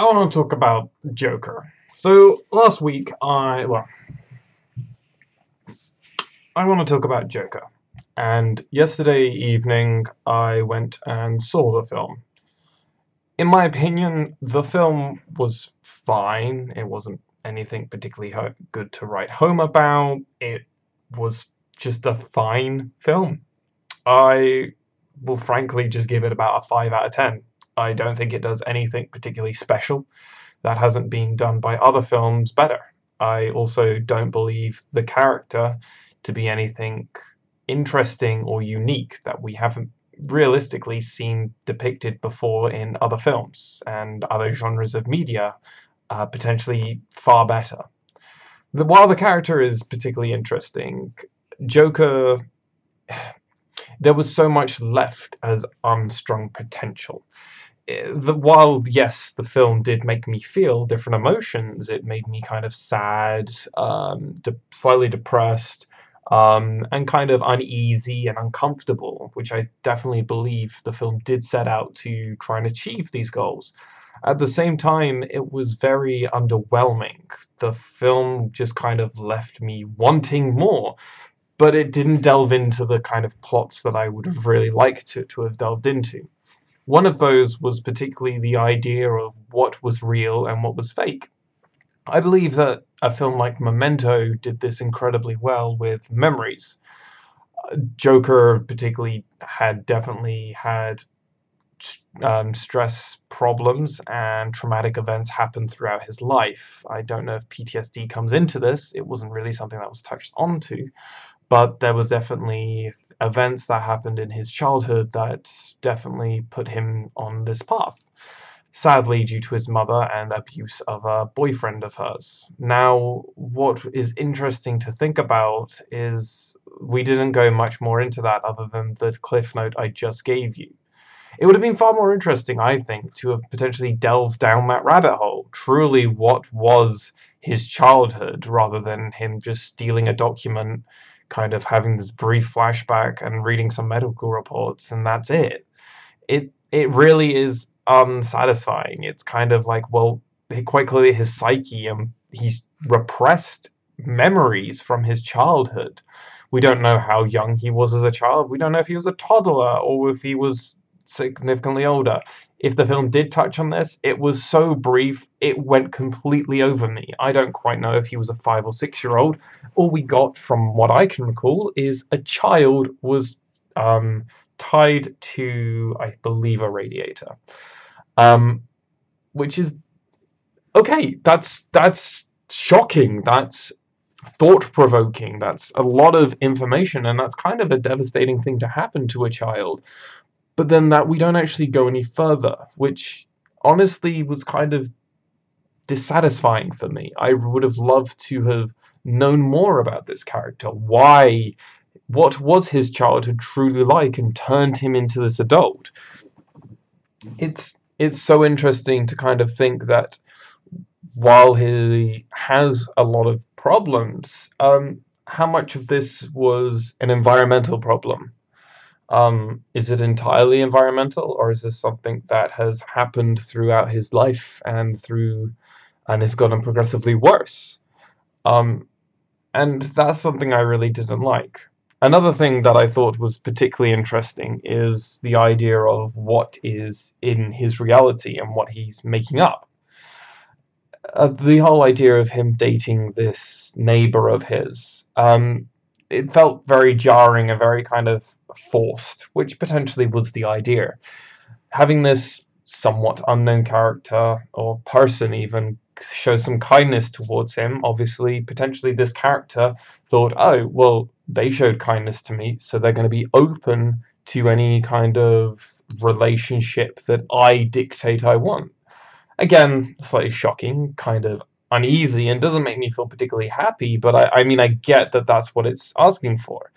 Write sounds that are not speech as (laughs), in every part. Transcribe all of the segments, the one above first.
I want to talk about Joker. So last week, I well, I want to talk about Joker. And yesterday evening, I went and saw the film. In my opinion, the film was fine. It wasn't anything particularly good to write home about. It was just a fine film. I will frankly just give it about a 5 out of 10. I don't think it does anything particularly special that hasn't been done by other films better. I also don't believe the character to be anything interesting or unique that we haven't realistically seen depicted before in other films and other genres of media, uh, potentially far better. The, while the character is particularly interesting, Joker, (sighs) there was so much left as unstrung potential. The, while yes, the film did make me feel different emotions. It made me kind of sad, um, de- slightly depressed, um, and kind of uneasy and uncomfortable, which I definitely believe the film did set out to try and achieve these goals. At the same time, it was very underwhelming. The film just kind of left me wanting more, but it didn't delve into the kind of plots that I would have really liked to, to have delved into. One of those was particularly the idea of what was real and what was fake. I believe that a film like Memento did this incredibly well with memories. Joker, particularly, had definitely had um, stress problems and traumatic events happen throughout his life. I don't know if PTSD comes into this, it wasn't really something that was touched onto, but there was definitely events that happened in his childhood that definitely put him on this path sadly due to his mother and abuse of a boyfriend of hers. Now, what is interesting to think about is we didn't go much more into that other than the cliff note I just gave you. It would have been far more interesting, I think, to have potentially delved down that rabbit hole. Truly, what was his childhood rather than him just stealing a document, kind of having this brief flashback and reading some medical reports, and that's it. It it really is unsatisfying. It's kind of like, well, quite clearly his psyche and um, he's repressed memories from his childhood. We don't know how young he was as a child. We don't know if he was a toddler or if he was significantly older. If the film did touch on this, it was so brief, it went completely over me. I don't quite know if he was a five or six year old. All we got, from what I can recall, is a child was um, tied to, I believe, a radiator. Um, which is okay. That's that's shocking. That's thought provoking. That's a lot of information, and that's kind of a devastating thing to happen to a child. But then that we don't actually go any further, which honestly was kind of dissatisfying for me. I would have loved to have known more about this character. Why what was his childhood truly like and turned him into this adult. It's it's so interesting to kind of think that while he has a lot of problems, um, how much of this was an environmental problem? Um, is it entirely environmental, or is this something that has happened throughout his life and through and has gotten progressively worse? Um, and that's something I really didn't like. Another thing that I thought was particularly interesting is the idea of what is in his reality and what he's making up. Uh, the whole idea of him dating this neighbor of his, um, it felt very jarring and very kind of forced, which potentially was the idea. Having this somewhat unknown character or person even show some kindness towards him, obviously, potentially this character thought, oh, well, they showed kindness to me, so they're going to be open to any kind of relationship that I dictate I want. Again, slightly shocking, kind of uneasy, and doesn't make me feel particularly happy, but I, I mean, I get that that's what it's asking for.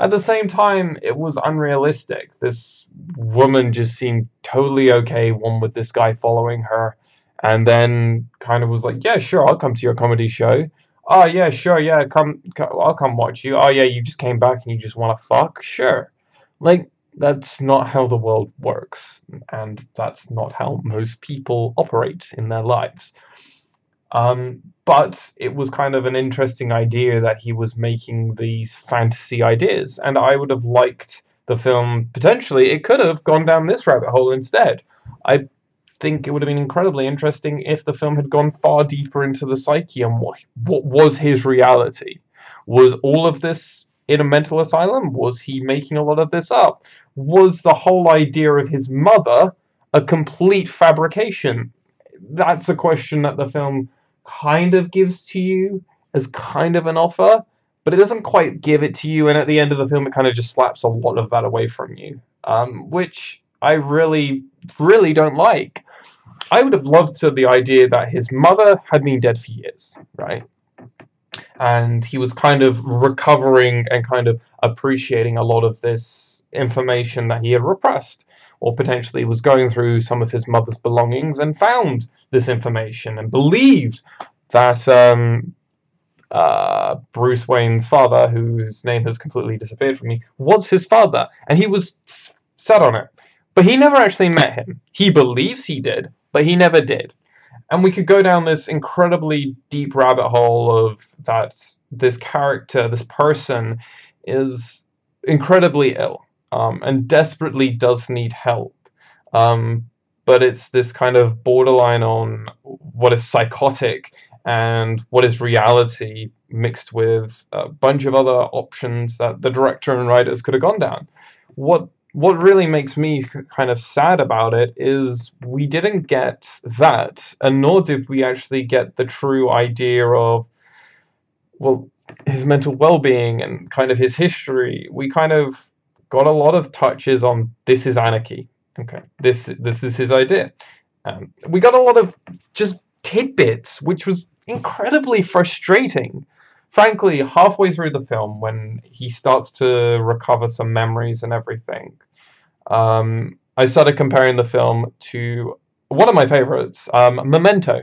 At the same time, it was unrealistic. This woman just seemed totally okay, one with this guy following her, and then kind of was like, yeah, sure, I'll come to your comedy show oh yeah, sure, yeah, come, come, I'll come watch you. Oh yeah, you just came back and you just want to fuck, sure. Like that's not how the world works, and that's not how most people operate in their lives. Um, but it was kind of an interesting idea that he was making these fantasy ideas, and I would have liked the film potentially. It could have gone down this rabbit hole instead. I think it would have been incredibly interesting if the film had gone far deeper into the psyche and what what was his reality. Was all of this in a mental asylum? Was he making a lot of this up? Was the whole idea of his mother a complete fabrication? That's a question that the film kind of gives to you as kind of an offer, but it doesn't quite give it to you. And at the end of the film, it kind of just slaps a lot of that away from you, um, which I really, really don't like. I would have loved to the idea that his mother had been dead for years, right? And he was kind of recovering and kind of appreciating a lot of this information that he had repressed, or potentially was going through some of his mother's belongings and found this information and believed that um, uh, Bruce Wayne's father, whose name has completely disappeared from me, was his father, and he was set on it. But he never actually met him. He believes he did, but he never did. And we could go down this incredibly deep rabbit hole of that this character, this person, is incredibly ill um, and desperately does need help. Um, but it's this kind of borderline on what is psychotic and what is reality mixed with a bunch of other options that the director and writers could have gone down. What what really makes me kind of sad about it is we didn't get that, and nor did we actually get the true idea of, well, his mental well being and kind of his history. We kind of got a lot of touches on this is anarchy. Okay, this this is his idea. Um, we got a lot of just tidbits, which was incredibly frustrating frankly, halfway through the film, when he starts to recover some memories and everything, um, I started comparing the film to one of my favorites, um, Memento.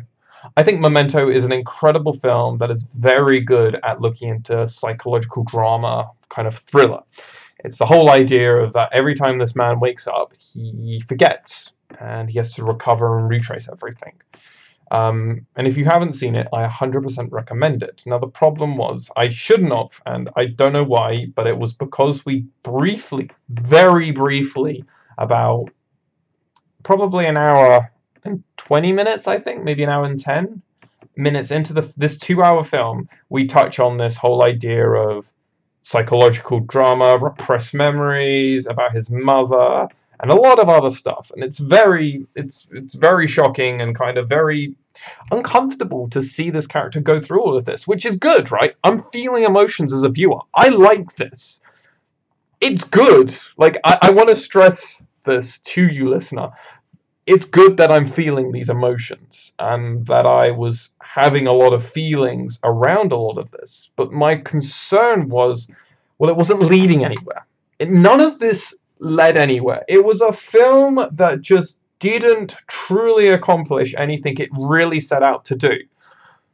I think Memento is an incredible film that is very good at looking into psychological drama, kind of thriller. It's the whole idea of that every time this man wakes up, he forgets and he has to recover and retrace everything. Um, and if you haven't seen it, I 100% recommend it. Now, the problem was I shouldn't have, and I don't know why, but it was because we briefly, very briefly, about probably an hour and 20 minutes, I think, maybe an hour and 10 minutes into the this two hour film, we touch on this whole idea of psychological drama, repressed memories, about his mother, and a lot of other stuff. And it's very it's it's very shocking and kind of very uncomfortable to see this character go through all of this, which is good, right? I'm feeling emotions as a viewer. I like this. It's good. Like I, I want to stress this to you, listener. It's good that I'm feeling these emotions and that I was having a lot of feelings around a lot of this. But my concern was, well, it wasn't leading anywhere. It, none of this led anywhere. It was a film that just didn't truly accomplish anything it really set out to do.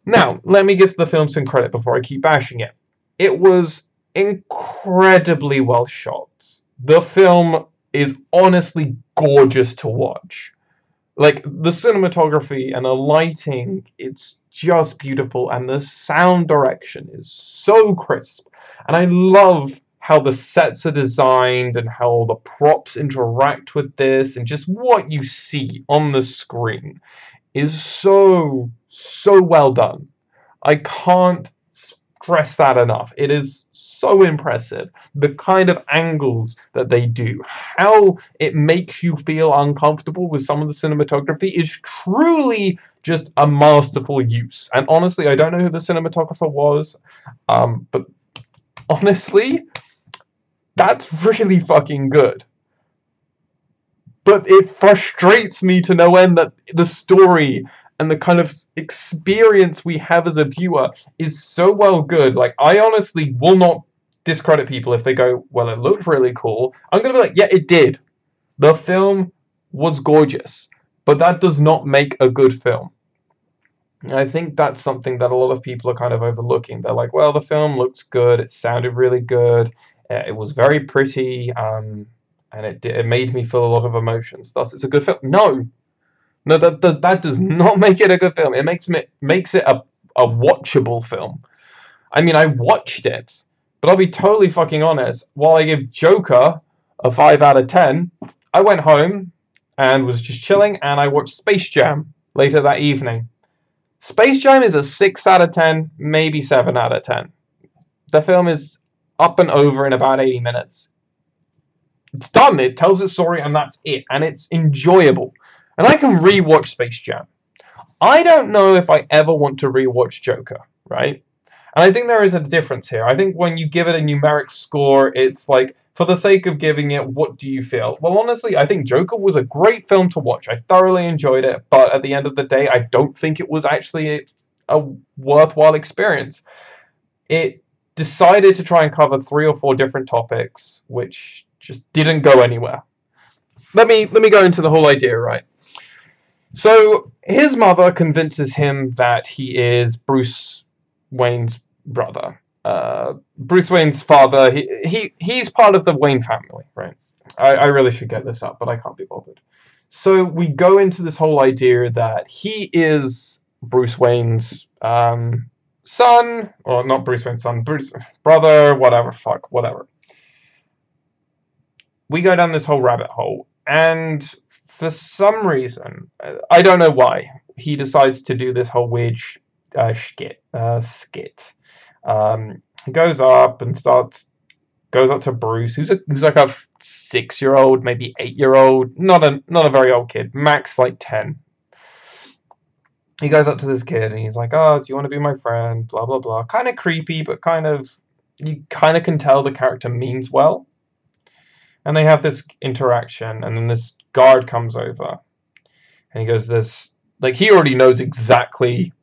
Now, let me give the film some credit before I keep bashing it. It was incredibly well shot. The film is honestly gorgeous to watch. Like the cinematography and the lighting, it's just beautiful, and the sound direction is so crisp. And I love how the sets are designed and how the props interact with this and just what you see on the screen is so so well done. I can't stress that enough. It is so impressive. The kind of angles that they do, how it makes you feel uncomfortable with some of the cinematography is truly just a masterful use. And honestly, I don't know who the cinematographer was, um, but honestly, that's really fucking good. But it frustrates me to no end that the story and the kind of experience we have as a viewer is so well good. Like, I honestly will not discredit people if they go, well, it looked really cool. I'm going to be like, yeah, it did. The film was gorgeous, but that does not make a good film. And I think that's something that a lot of people are kind of overlooking. They're like, well, the film looks good, it sounded really good, uh, it was very pretty. Um, and it it made me feel a lot of emotions. Thus, it's a good film. No, no, that that, that does (laughs) not make it a good film. It makes me makes it a a watchable film. I mean, I watched it, but I'll be totally fucking honest. While I give Joker a five out of ten, I went home and was just chilling, and I watched Space Jam later that evening. Space Jam is a 6 out of 10, maybe 7 out of 10. The film is up and over in about 80 minutes. It's done, it tells its story, and that's it, and it's enjoyable. And I can rewatch Space Jam. I don't know if I ever want to rewatch Joker, right? And I think there is a difference here. I think when you give it a numeric score, it's like for the sake of giving it, what do you feel? Well, honestly, I think Joker was a great film to watch. I thoroughly enjoyed it, but at the end of the day, I don't think it was actually a, a worthwhile experience. It decided to try and cover three or four different topics, which just didn't go anywhere. Let me let me go into the whole idea, right? So his mother convinces him that he is Bruce Wayne's brother uh, Bruce Wayne's father, he, he he's part of the Wayne family, right? I, I really should get this up, but I can't be bothered. So we go into this whole idea that he is Bruce Wayne's um, son, or not Bruce Wayne's son, Bruce brother, whatever, fuck, whatever. We go down this whole rabbit hole, and for some reason, I don't know why, he decides to do this whole weird uh, skit, uh, skit um, goes up and starts goes up to Bruce, who's a who's like a six year old, maybe eight year old, not a not a very old kid, max like ten. He goes up to this kid and he's like, "Oh, do you want to be my friend?" Blah blah blah. Kind of creepy, but kind of you kind of can tell the character means well. And they have this interaction, and then this guard comes over, and he goes, "This like he already knows exactly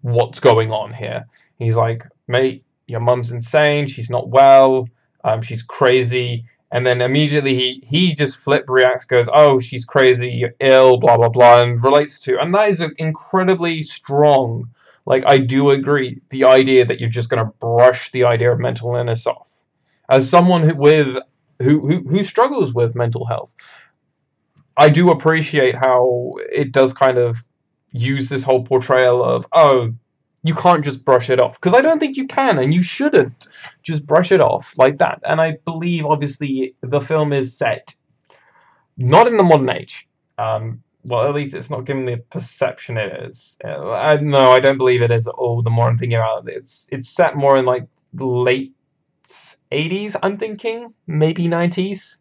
what's going on here." He's like, mate, your mum's insane. She's not well. Um, she's crazy. And then immediately he, he just flip reacts, goes, oh, she's crazy, you're ill, blah, blah, blah, and relates to. And that is an incredibly strong. Like, I do agree. The idea that you're just going to brush the idea of mental illness off. As someone who, with who, who, who struggles with mental health, I do appreciate how it does kind of use this whole portrayal of, oh, you can't just brush it off because I don't think you can and you shouldn't just brush it off like that. And I believe obviously the film is set not in the modern age. Um, well, at least it's not given the perception it is. Uh, I, no, I don't believe it is at all the modern thing about it. It's it's set more in like late 80s. I'm thinking maybe 90s.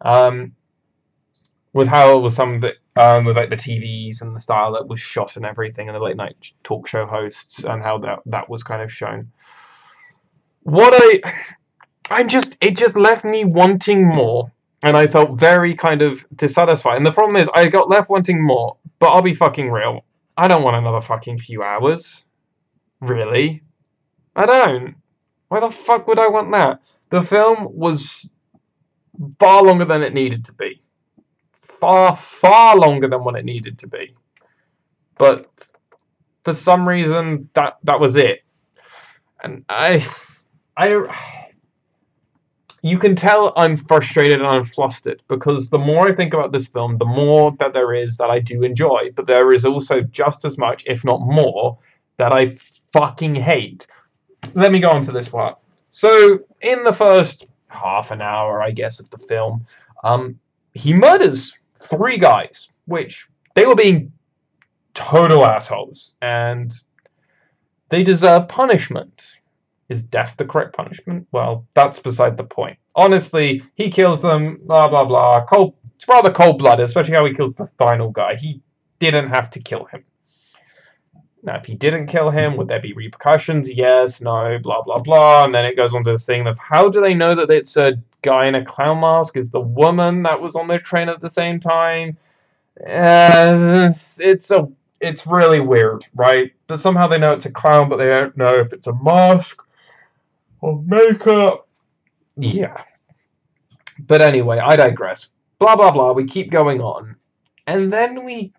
Um, with how with some of the um, with like the TVs and the style that was shot and everything, and the late night talk show hosts and how that that was kind of shown. What I, I'm just it just left me wanting more, and I felt very kind of dissatisfied. And the problem is, I got left wanting more. But I'll be fucking real. I don't want another fucking few hours. Really, I don't. Why the fuck would I want that? The film was far longer than it needed to be far, far longer than what it needed to be. But for some reason, that that was it. And I, I, you can tell I'm frustrated and I'm flustered because the more I think about this film, the more that there is that I do enjoy, but there is also just as much, if not more, that I fucking hate. Let me go on to this part. So, in the first half an hour, I guess, of the film, um, he murders three guys, which they were being total assholes, and they deserve punishment. Is death the correct punishment? Well, that's beside the point. Honestly, he kills them, blah blah blah. Cold, it's rather cold blooded, especially how he kills the final guy. He didn't have to kill him. Now, if he didn't kill him, would there be repercussions? Yes, no, blah, blah, blah. And then it goes on to this thing of how do they know that it's a guy in a clown mask? Is the woman that was on their train at the same time? Uh, it's, it's a it's really weird, right? But somehow they know it's a clown, but they don't know if it's a mask or makeup. Yeah. But anyway, I digress. Blah blah blah. We keep going on, and then we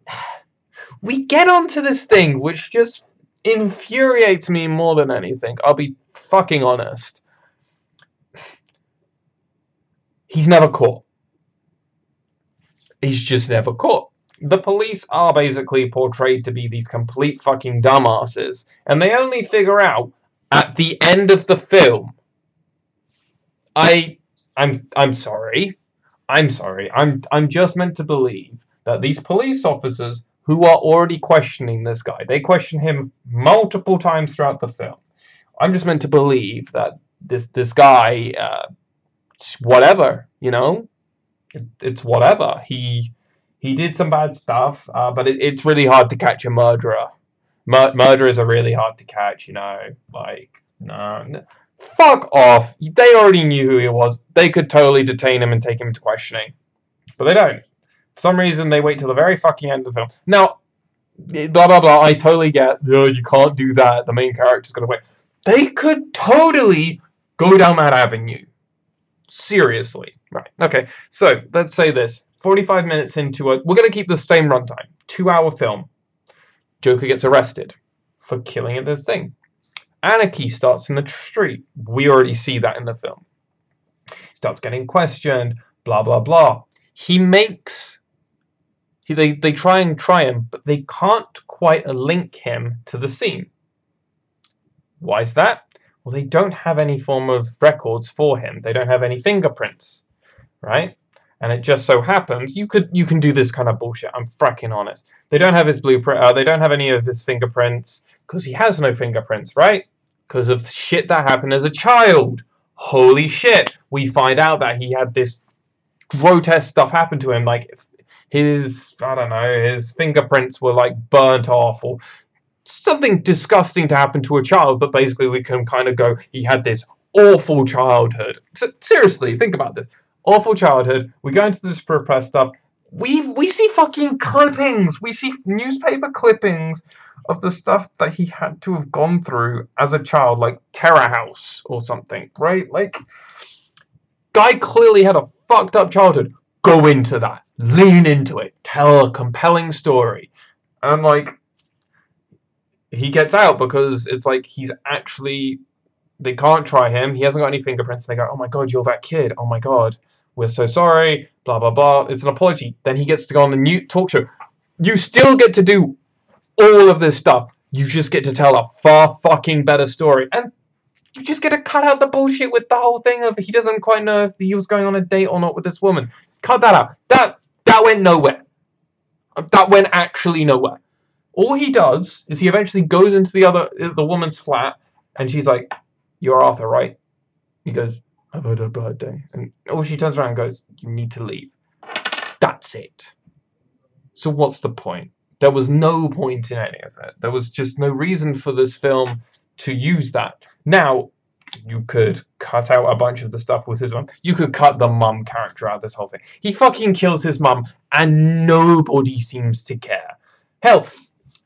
we get onto this thing which just infuriates me more than anything. I'll be fucking honest. He's never caught. he's just never caught. The police are basically portrayed to be these complete fucking dumbasses, and they only figure out at the end of the film. I I'm I'm sorry. I'm sorry. I'm I'm just meant to believe that these police officers who are already questioning this guy, they question him multiple times throughout the film. I'm just meant to believe that this this guy, uh, whatever, you know, it, it's whatever. He he did some bad stuff, uh, but it, it's really hard to catch a murderer. Mur- murderers are really hard to catch, you know. Like, no, no, fuck off. They already knew who he was. They could totally detain him and take him into questioning, but they don't. For some reason, they wait till the very fucking end of the film. Now, blah blah blah. I totally get. No, you can't do that. The main character's gonna wait. They could totally go down that avenue. Seriously. Right. Okay. So let's say this. 45 minutes into a. We're going to keep the same runtime. Two hour film. Joker gets arrested for killing this thing. Anarchy starts in the street. We already see that in the film. He starts getting questioned. Blah, blah, blah. He makes. He, they, they try and try him, but they can't quite link him to the scene. Why is that? Well, they don't have any form of records for him. They don't have any fingerprints, right? And it just so happens you could you can do this kind of bullshit. I'm fracking honest. They don't have his blueprint. Uh, they don't have any of his fingerprints because he has no fingerprints, right? Because of shit that happened as a child. Holy shit! We find out that he had this grotesque stuff happen to him, like his I don't know, his fingerprints were like burnt off or something disgusting to happen to a child, but basically we can kind of go, he had this awful childhood. So, seriously, think about this. Awful childhood. We go into this repressed stuff. We we see fucking clippings. We see newspaper clippings of the stuff that he had to have gone through as a child, like Terror House or something, right? Like, guy clearly had a fucked up childhood. Go into that. Lean into it. Tell a compelling story. And like, he gets out because it's like he's actually they can't try him. He hasn't got any fingerprints. They go, "Oh my god, you're that kid. Oh my god, we're so sorry." Blah blah blah. It's an apology. Then he gets to go on the new talk show. You still get to do all of this stuff. You just get to tell a far fucking better story, and you just get to cut out the bullshit with the whole thing of he doesn't quite know if he was going on a date or not with this woman. Cut that out. That that went nowhere. That went actually nowhere. All he does is he eventually goes into the other the woman's flat, and she's like, "You're Arthur, right?" He goes, "I've had a bad day," and oh, she turns around and goes, "You need to leave." That's it. So what's the point? There was no point in any of it. There was just no reason for this film to use that. Now, you could cut out a bunch of the stuff with his mum. You could cut the mum character out of this whole thing. He fucking kills his mum, and nobody seems to care. Hell,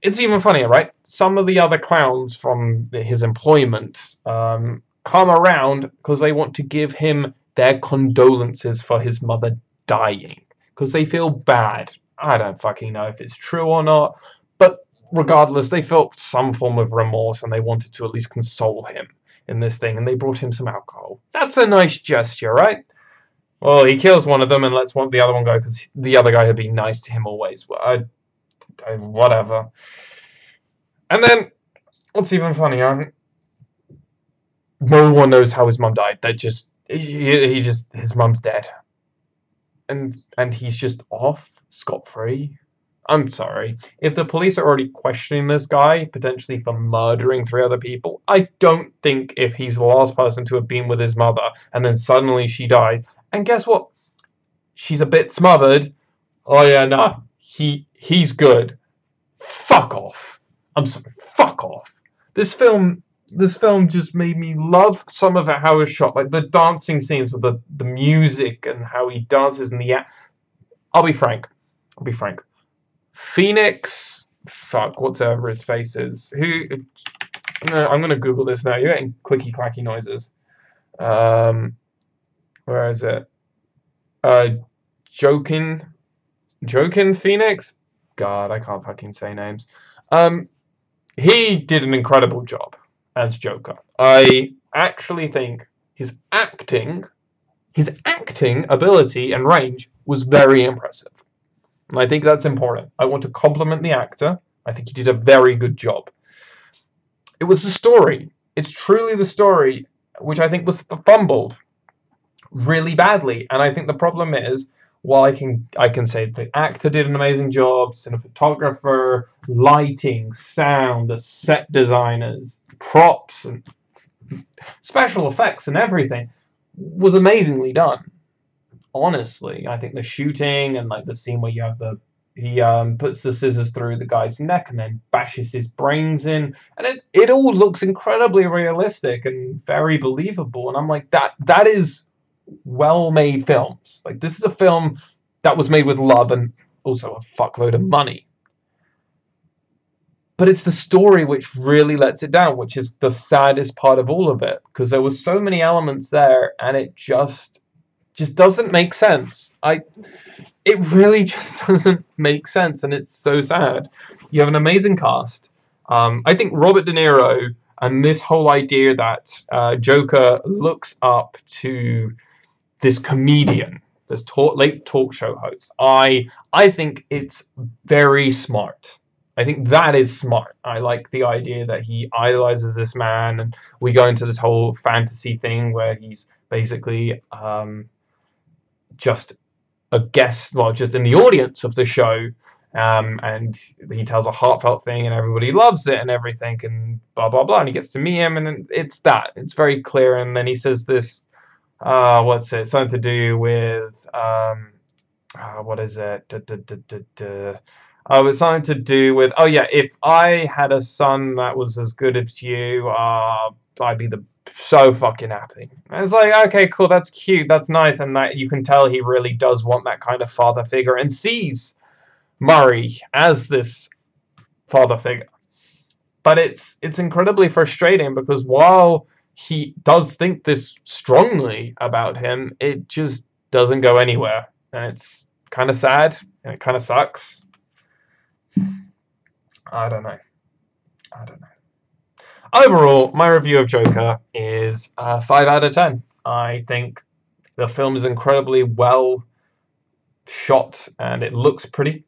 it's even funnier, right? Some of the other clowns from his employment um, come around because they want to give him their condolences for his mother dying because they feel bad. I don't fucking know if it's true or not, but regardless, they felt some form of remorse and they wanted to at least console him in this thing, and they brought him some alcohol. That's a nice gesture, right? Well, he kills one of them and lets one, the other one go because the other guy had been nice to him always. Well, I whatever. And then, what's even funnier, no one knows how his mum died. They just, he, he just, his mum's dead. And, and he's just off, scot-free. I'm sorry. If the police are already questioning this guy, potentially for murdering three other people, I don't think if he's the last person to have been with his mother and then suddenly she dies, and guess what? She's a bit smothered. Oh yeah, nah. He he's good. Fuck off. I'm sorry. Fuck off. This film this film just made me love some of how it's shot, like the dancing scenes with the, the music and how he dances and the. I'll be frank. I'll be frank. Phoenix, fuck, whatever his face is. Who? No, I'm gonna Google this now. You're getting clicky clacky noises. Um, where is it? Uh, Joking, Joaquin Phoenix. God, I can't fucking say names. Um, he did an incredible job as Joker. I actually think his acting, his acting ability and range was very impressive. And I think that's important. I want to compliment the actor. I think he did a very good job. It was the story. It's truly the story, which I think was fumbled really badly. And I think the problem is, while I can I can say the actor did an amazing job, cinematographer, lighting, sound, the set designers, props, and special effects, and everything was amazingly done. Honestly, I think the shooting and like the scene where you have the he um, puts the scissors through the guy's neck and then bashes his brains in, and it, it all looks incredibly realistic and very believable. And I'm like, that that is well made films. Like this is a film that was made with love and also a fuckload of money. But it's the story which really lets it down, which is the saddest part of all of it, because there were so many elements there, and it just just doesn't make sense. I it really (laughs) just doesn't make sense, and it's so sad. You have an amazing cast. Um, I think Robert De Niro and this whole idea that uh, Joker looks up to this comedian, this talk, late talk show host. I I think it's very smart. I think that is smart. I like the idea that he idolizes this man, and we go into this whole fantasy thing where he's basically um, just a guest, well, just in the audience of the show, um, and he tells a heartfelt thing, and everybody loves it, and everything, and blah blah blah, and he gets to meet him, and it's that. It's very clear, and then he says this, uh, what's it? Something to do with, um, uh, what is it? Duh, duh, duh, Oh, it's something to do with. Oh yeah, if I had a son that was as good as you, uh, I'd be the so fucking happy. And it's like, okay, cool, that's cute, that's nice, and that you can tell he really does want that kind of father figure and sees Murray as this father figure. But it's it's incredibly frustrating because while he does think this strongly about him, it just doesn't go anywhere. And it's kind of sad and it kind of sucks. I don't know. I don't know overall, my review of Joker is uh, 5 out of 10. I think the film is incredibly well shot and it looks pretty.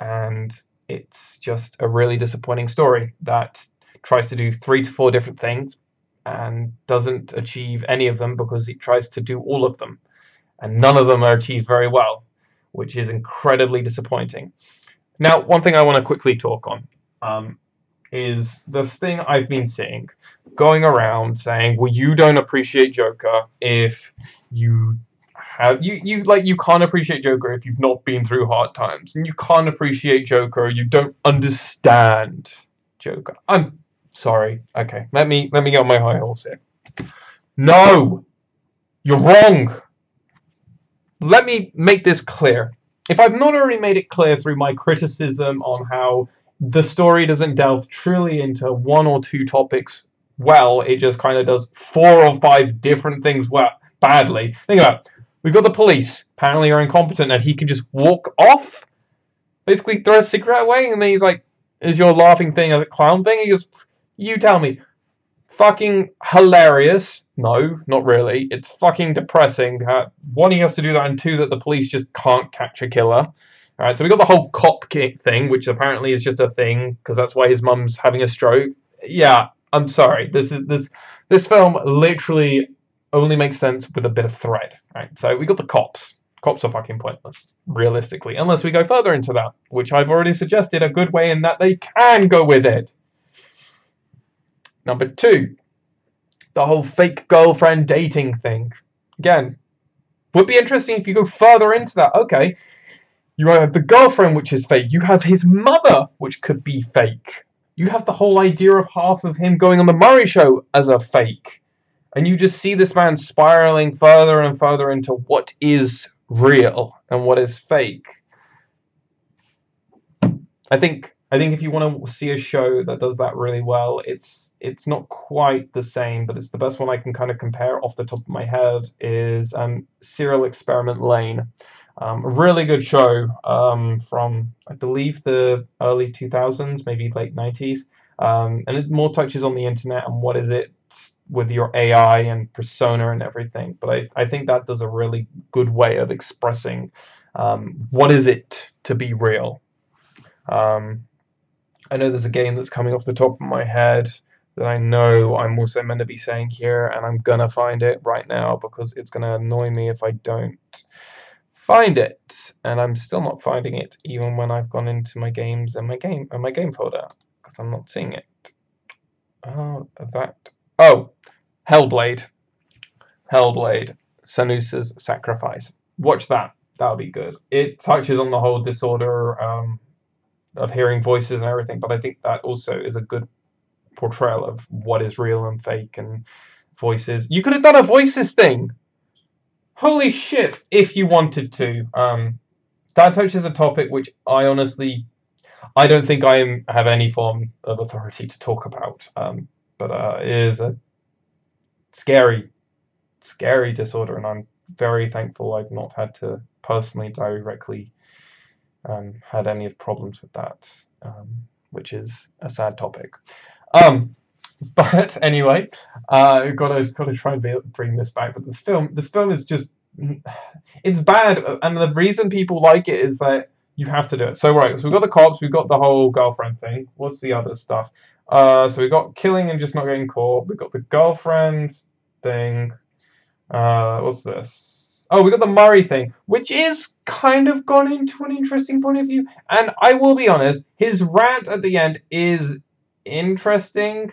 And it's just a really disappointing story that tries to do three to four different things and doesn't achieve any of them because it tries to do all of them. And none of them are achieved very well, which is incredibly disappointing. Now, one thing I want to quickly talk on. Um, is this thing I've been seeing going around saying, well, you don't appreciate Joker if you have you you like you can't appreciate Joker if you've not been through hard times, and you can't appreciate Joker. You don't understand Joker. I'm sorry. Okay, let me let me get on my high horse here. No, you're wrong. Let me make this clear. If I've not already made it clear through my criticism on how the story doesn't delve truly into one or two topics well. It just kind of does four or five different things well badly. Think about it. We've got the police. Apparently are incompetent and he can just walk off. Basically throw a cigarette away and then he's like, is your laughing thing a clown thing? He goes, you tell me. Fucking hilarious. No, not really. It's fucking depressing. Uh, one, he has to do that, and two, that the police just can't catch a killer. All right, so we got the whole cop thing, which apparently is just a thing because that's why his mum's having a stroke. Yeah, I'm sorry. This is this this film literally only makes sense with a bit of thread. Right, so we got the cops. Cops are fucking pointless, realistically, unless we go further into that, which I've already suggested a good way in that they can go with it. Number two, the whole fake girlfriend dating thing. Again, would be interesting if you go further into that. Okay, you have the girlfriend, which is fake. You have his mother, which could be fake. You have the whole idea of half of him going on the Murray show as a fake. And you just see this man spiraling further and further into what is real and what is fake. I think I think if you want to see a show that does that really well, it's it's not quite the same, but it's the best one I can kind of compare off the top of my head is um, Serial Experiment Lain. Um, a really good show um, from, I believe, the early 2000s, maybe late 90s. Um, and it more touches on the internet and what is it with your AI and persona and everything. But I, I think that does a really good way of expressing um, what is it to be real. Um, I know there's a game that's coming off the top of my head that I know I'm also meant to be saying here, and I'm gonna find it right now because it's gonna annoy me if I don't find it. And I'm still not finding it, even when I've gone into my games and my game and my game folder because I'm not seeing it. Oh, that. Oh, Hellblade. Hellblade. Senua's Sacrifice. Watch that. That'll be good. It touches on the whole disorder um, of hearing voices and everything, but I think that also is a good portrayal of what is real and fake and voices. You could have done a voices thing. Holy shit! If you wanted to, um, that touches a topic which I honestly, I don't think I have any form of authority to talk about. Um, but uh, it is a scary, scary disorder, and I'm very thankful I've not had to personally directly um, had any of problems with that, um, which is a sad topic. Um, but anyway, uh, gotta gotta try and bring this back. But this film, this film is just it's bad, and the reason people like it is that you have to do it. So right, so we've got the cops, we've got the whole girlfriend thing. What's the other stuff? Uh, so we got killing and just not getting caught. We've got the girlfriend thing. Uh, what's this? Oh, we got the Murray thing, which is kind of gone into an interesting point of view. And I will be honest, his rant at the end is interesting,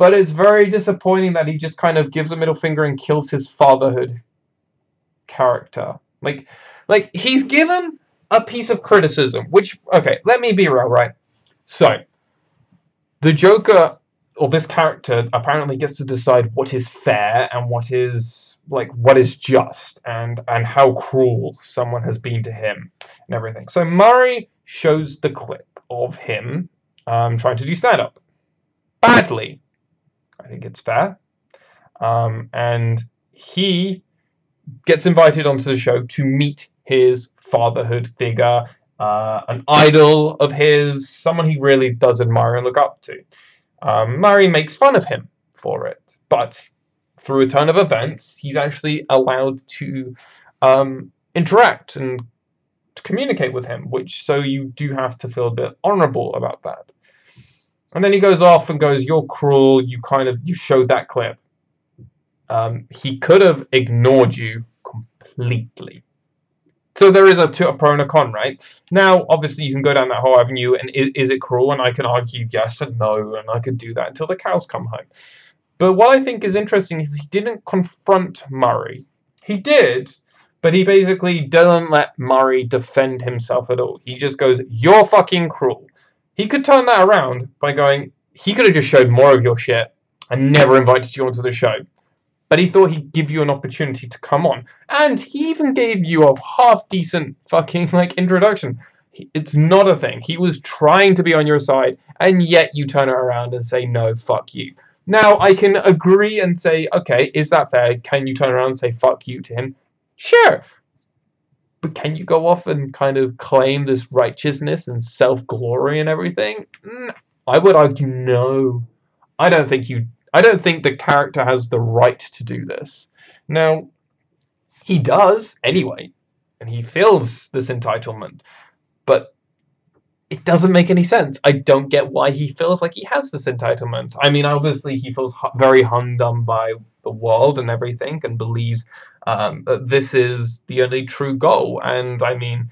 but it's very disappointing that he just kind of gives a middle finger and kills his fatherhood character. Like, like he's given a piece of criticism, which okay, let me be real, right? So, the Joker or this character apparently gets to decide what is fair and what is like what is just and and how cruel someone has been to him and everything. So Murray shows the clip of him um, trying to do stand up badly. I think it's fair. Um, and he gets invited onto the show to meet his fatherhood figure, uh, an idol of his, someone he really does admire and look up to. Um, Murray makes fun of him for it, but through a turn of events, he's actually allowed to um, interact and to communicate with him, which so you do have to feel a bit honourable about that. And then he goes off and goes, "You're cruel. You kind of you showed that clip." Um, he could have ignored you completely. So there is a, a pro and a con, right? Now, obviously, you can go down that whole avenue, and is, is it cruel? And I can argue yes and no, and I could do that until the cows come home. But what I think is interesting is he didn't confront Murray. He did, but he basically doesn't let Murray defend himself at all. He just goes, You're fucking cruel. He could turn that around by going, He could have just showed more of your shit and never invited you onto the show but he thought he'd give you an opportunity to come on. And he even gave you a half decent fucking (laughs) like introduction. It's not a thing. He was trying to be on your side, and yet you turn it around and say, no, fuck you. Now, I can agree and say, okay, is that fair? Can you turn around and say fuck you to him? Sure. But can you go off and kind of claim this righteousness and self glory and everything? Mm, I would argue no. I don't think you I don't think the character has the right to do this. Now, he does anyway, and he feels this entitlement, but it doesn't make any sense. I don't get why he feels like he has this entitlement. I mean, obviously, he feels very humdrum by the world and everything and believes um, that this is the only true goal. And I mean,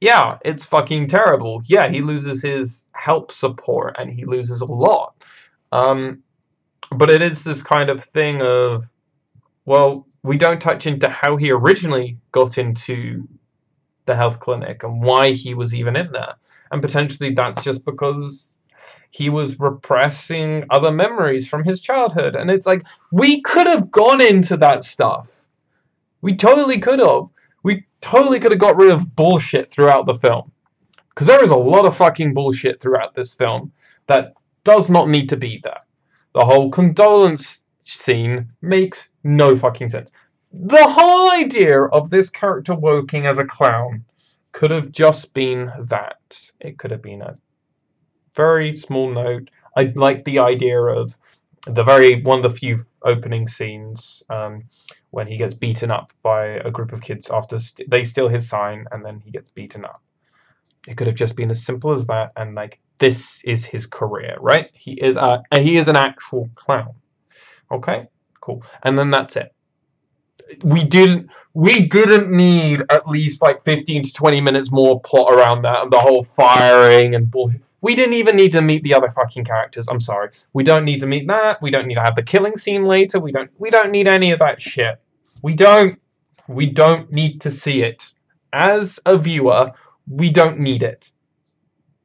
yeah, it's fucking terrible. Yeah, he loses his help support and he loses a lot. Um, but it is this kind of thing of, well, we don't touch into how he originally got into the health clinic and why he was even in there. And potentially that's just because he was repressing other memories from his childhood. And it's like, we could have gone into that stuff. We totally could have. We totally could have got rid of bullshit throughout the film. Because there is a lot of fucking bullshit throughout this film that does not need to be there. The whole condolence scene makes no fucking sense. The whole idea of this character working as a clown could have just been that. It could have been a very small note. I like the idea of the very one of the few opening scenes um, when he gets beaten up by a group of kids after st- they steal his sign and then he gets beaten up. It could have just been as simple as that, and like this is his career, right? He is a he is an actual clown. Okay, cool, and then that's it. We didn't we didn't need at least like fifteen to twenty minutes more plot around that and the whole firing and bullshit. We didn't even need to meet the other fucking characters. I'm sorry. We don't need to meet that. We don't need to have the killing scene later. We don't we don't need any of that shit. We don't we don't need to see it. As a viewer, we don't need it.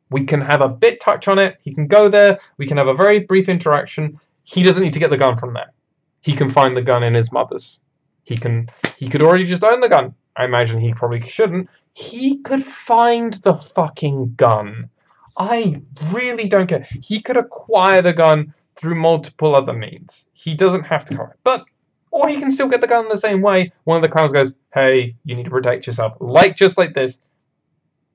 We can have a bit touch on it. He can go there. We can have a very brief interaction. He doesn't need to get the gun from there. He can find the gun in his mother's. He can he could already just own the gun. I imagine he probably shouldn't. He could find the fucking gun I really don't care. He could acquire the gun through multiple other means. He doesn't have to cover it. But or he can still get the gun the same way. One of the clowns goes, Hey, you need to protect yourself. Like just like this.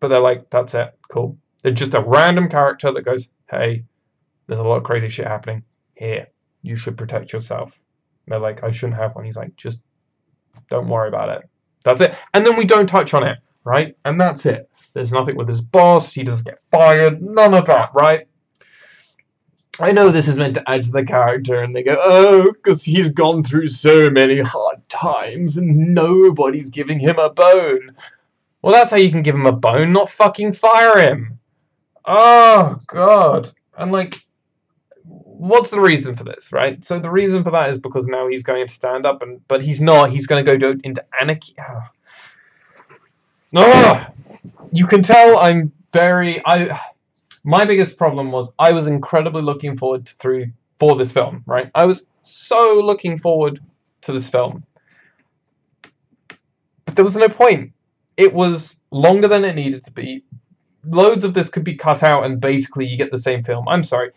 But they're like, that's it, cool. They're just a random character that goes, Hey, there's a lot of crazy shit happening. Here, you should protect yourself. And they're like, I shouldn't have one. He's like, just don't worry about it. That's it. And then we don't touch on it, right? And that's it. There's nothing with his boss. He doesn't get fired. None of that, right? I know this is meant to add to the character, and they go, oh, because he's gone through so many hard times and nobody's giving him a bone. Well, that's how you can give him a bone, not fucking fire him. Oh, God. And, like, what's the reason for this, right? So the reason for that is because now he's going to stand up, and but he's not. He's going to go into anarchy. Oh. Oh, you can tell I'm very I my biggest problem was I was incredibly looking forward to, through for this film, right? I was so looking forward to this film. But there was no point. It was longer than it needed to be. Loads of this could be cut out and basically you get the same film. I'm sorry.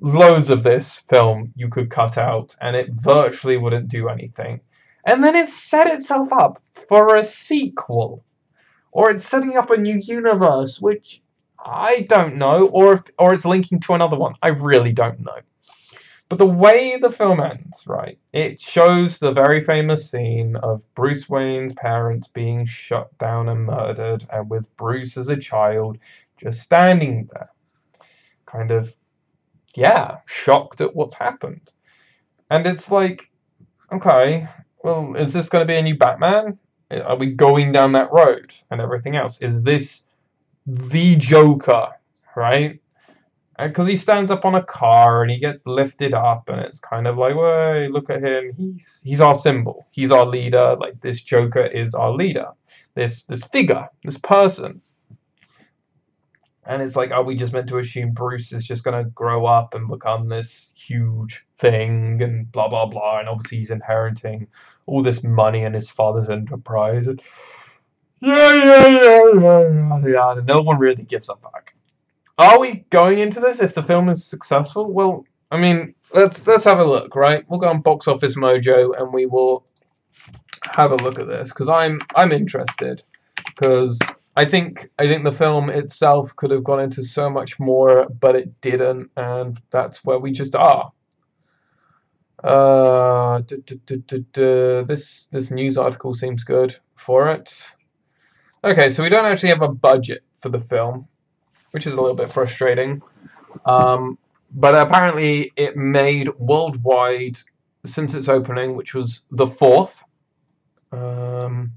Loads of this film you could cut out and it virtually wouldn't do anything. And then it set itself up for a sequel or it's setting up a new universe, which I don't know, or if, or it's linking to another one. I really don't know. But the way the film ends, right, it shows the very famous scene of Bruce Wayne's parents being shut down and murdered, and with Bruce as a child just standing there, kind of, yeah, shocked at what's happened. And it's like, okay, well, is this going to be a new Batman? Are we going down that road and everything else? Is this the Joker, right? Uh, because he stands up on a car and he gets lifted up, and it's kind of like, "Way, look at him! He's he's our symbol. He's our leader. Like this Joker is our leader. This this figure, this person." And it's like, are we just meant to assume Bruce is just going to grow up and become this huge thing and blah, blah, blah? And obviously, he's inheriting all this money in his father's enterprise. And yeah, yeah, yeah, yeah, yeah, yeah. No one really gives a fuck. Are we going into this if the film is successful? Well, I mean, let's let's have a look, right? We'll go on Box Office Mojo and we will have a look at this because I'm I'm interested because I think I think the film itself could have gone into so much more, but it didn't, and that's where we just are. Uh, this this news article seems good for it. Okay, so we don't actually have a budget for the film, which is a little bit frustrating. Um, but apparently, it made worldwide since its opening, which was the fourth. Um,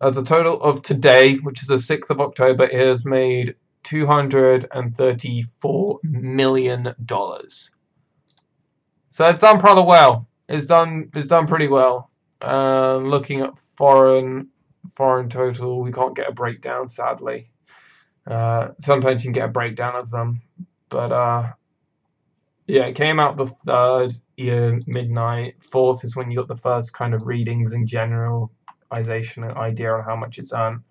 at the total of today, which is the sixth of October, it has made two hundred and thirty-four million dollars. So it's done rather well. It's done. It's done pretty well. Uh, looking at foreign foreign total, we can't get a breakdown, sadly. Uh, sometimes you can get a breakdown of them, but uh, yeah, it came out the third year midnight. Fourth is when you got the first kind of readings in generalization and idea on how much it's earned.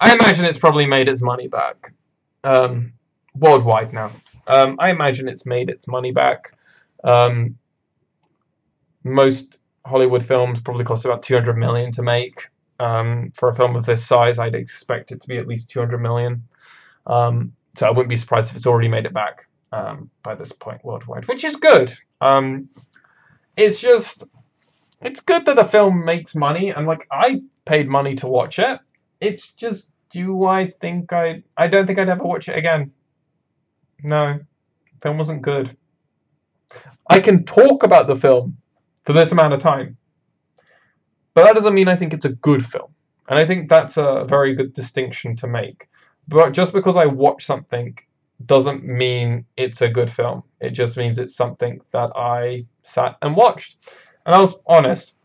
I imagine it's probably made its money back um, worldwide now. Um, I imagine it's made its money back. Um, most Hollywood films probably cost about 200 million to make. Um, for a film of this size, I'd expect it to be at least 200 million. Um, so I wouldn't be surprised if it's already made it back. um, by this point worldwide, which is good. It's just, it's good that the film makes money, and like I paid money to watch it. It's just, do I think I? I don't think I'd ever watch it again. No, film wasn't good. I can talk about the film for this amount of time, but that doesn't mean I think it's a good film. And I think that's a very good distinction to make. But just because I watch something doesn't mean it's a good film. It just means it's something that I sat and watched. And I was honest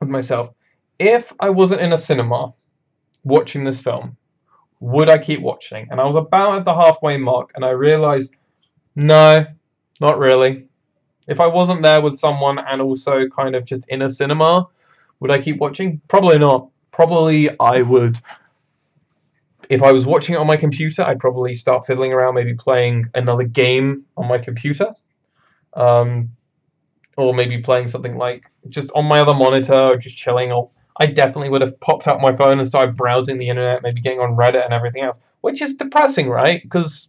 with myself. If I wasn't in a cinema watching this film, would I keep watching? And I was about at the halfway mark and I realized, no, not really. If I wasn't there with someone and also kind of just in a cinema, would I keep watching? Probably not. Probably I would if I was watching it on my computer, I'd probably start fiddling around, maybe playing another game on my computer. Um, or maybe playing something like just on my other monitor, or just chilling. Or I definitely would have popped out my phone and started browsing the internet, maybe getting on Reddit and everything else, which is depressing, right? Because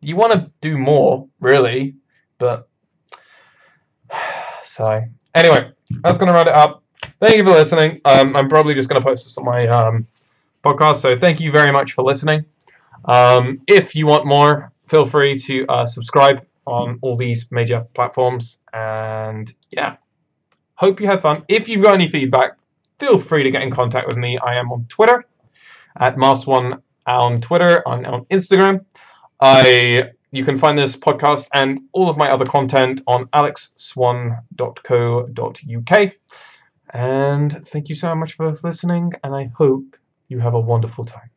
you want to do more, really. But (sighs) so anyway, that's gonna round it up. Thank you for listening. Um, I'm probably just gonna post this on my um, podcast. So thank you very much for listening. Um, if you want more, feel free to uh, subscribe on all these major platforms. And yeah, hope you have fun. If you've got any feedback, feel free to get in contact with me. I am on Twitter at MaskedSwan on Twitter, on, on Instagram. I you can find this podcast and all of my other content on alexswan.co.uk. And thank you so much for listening, and I hope you have a wonderful time.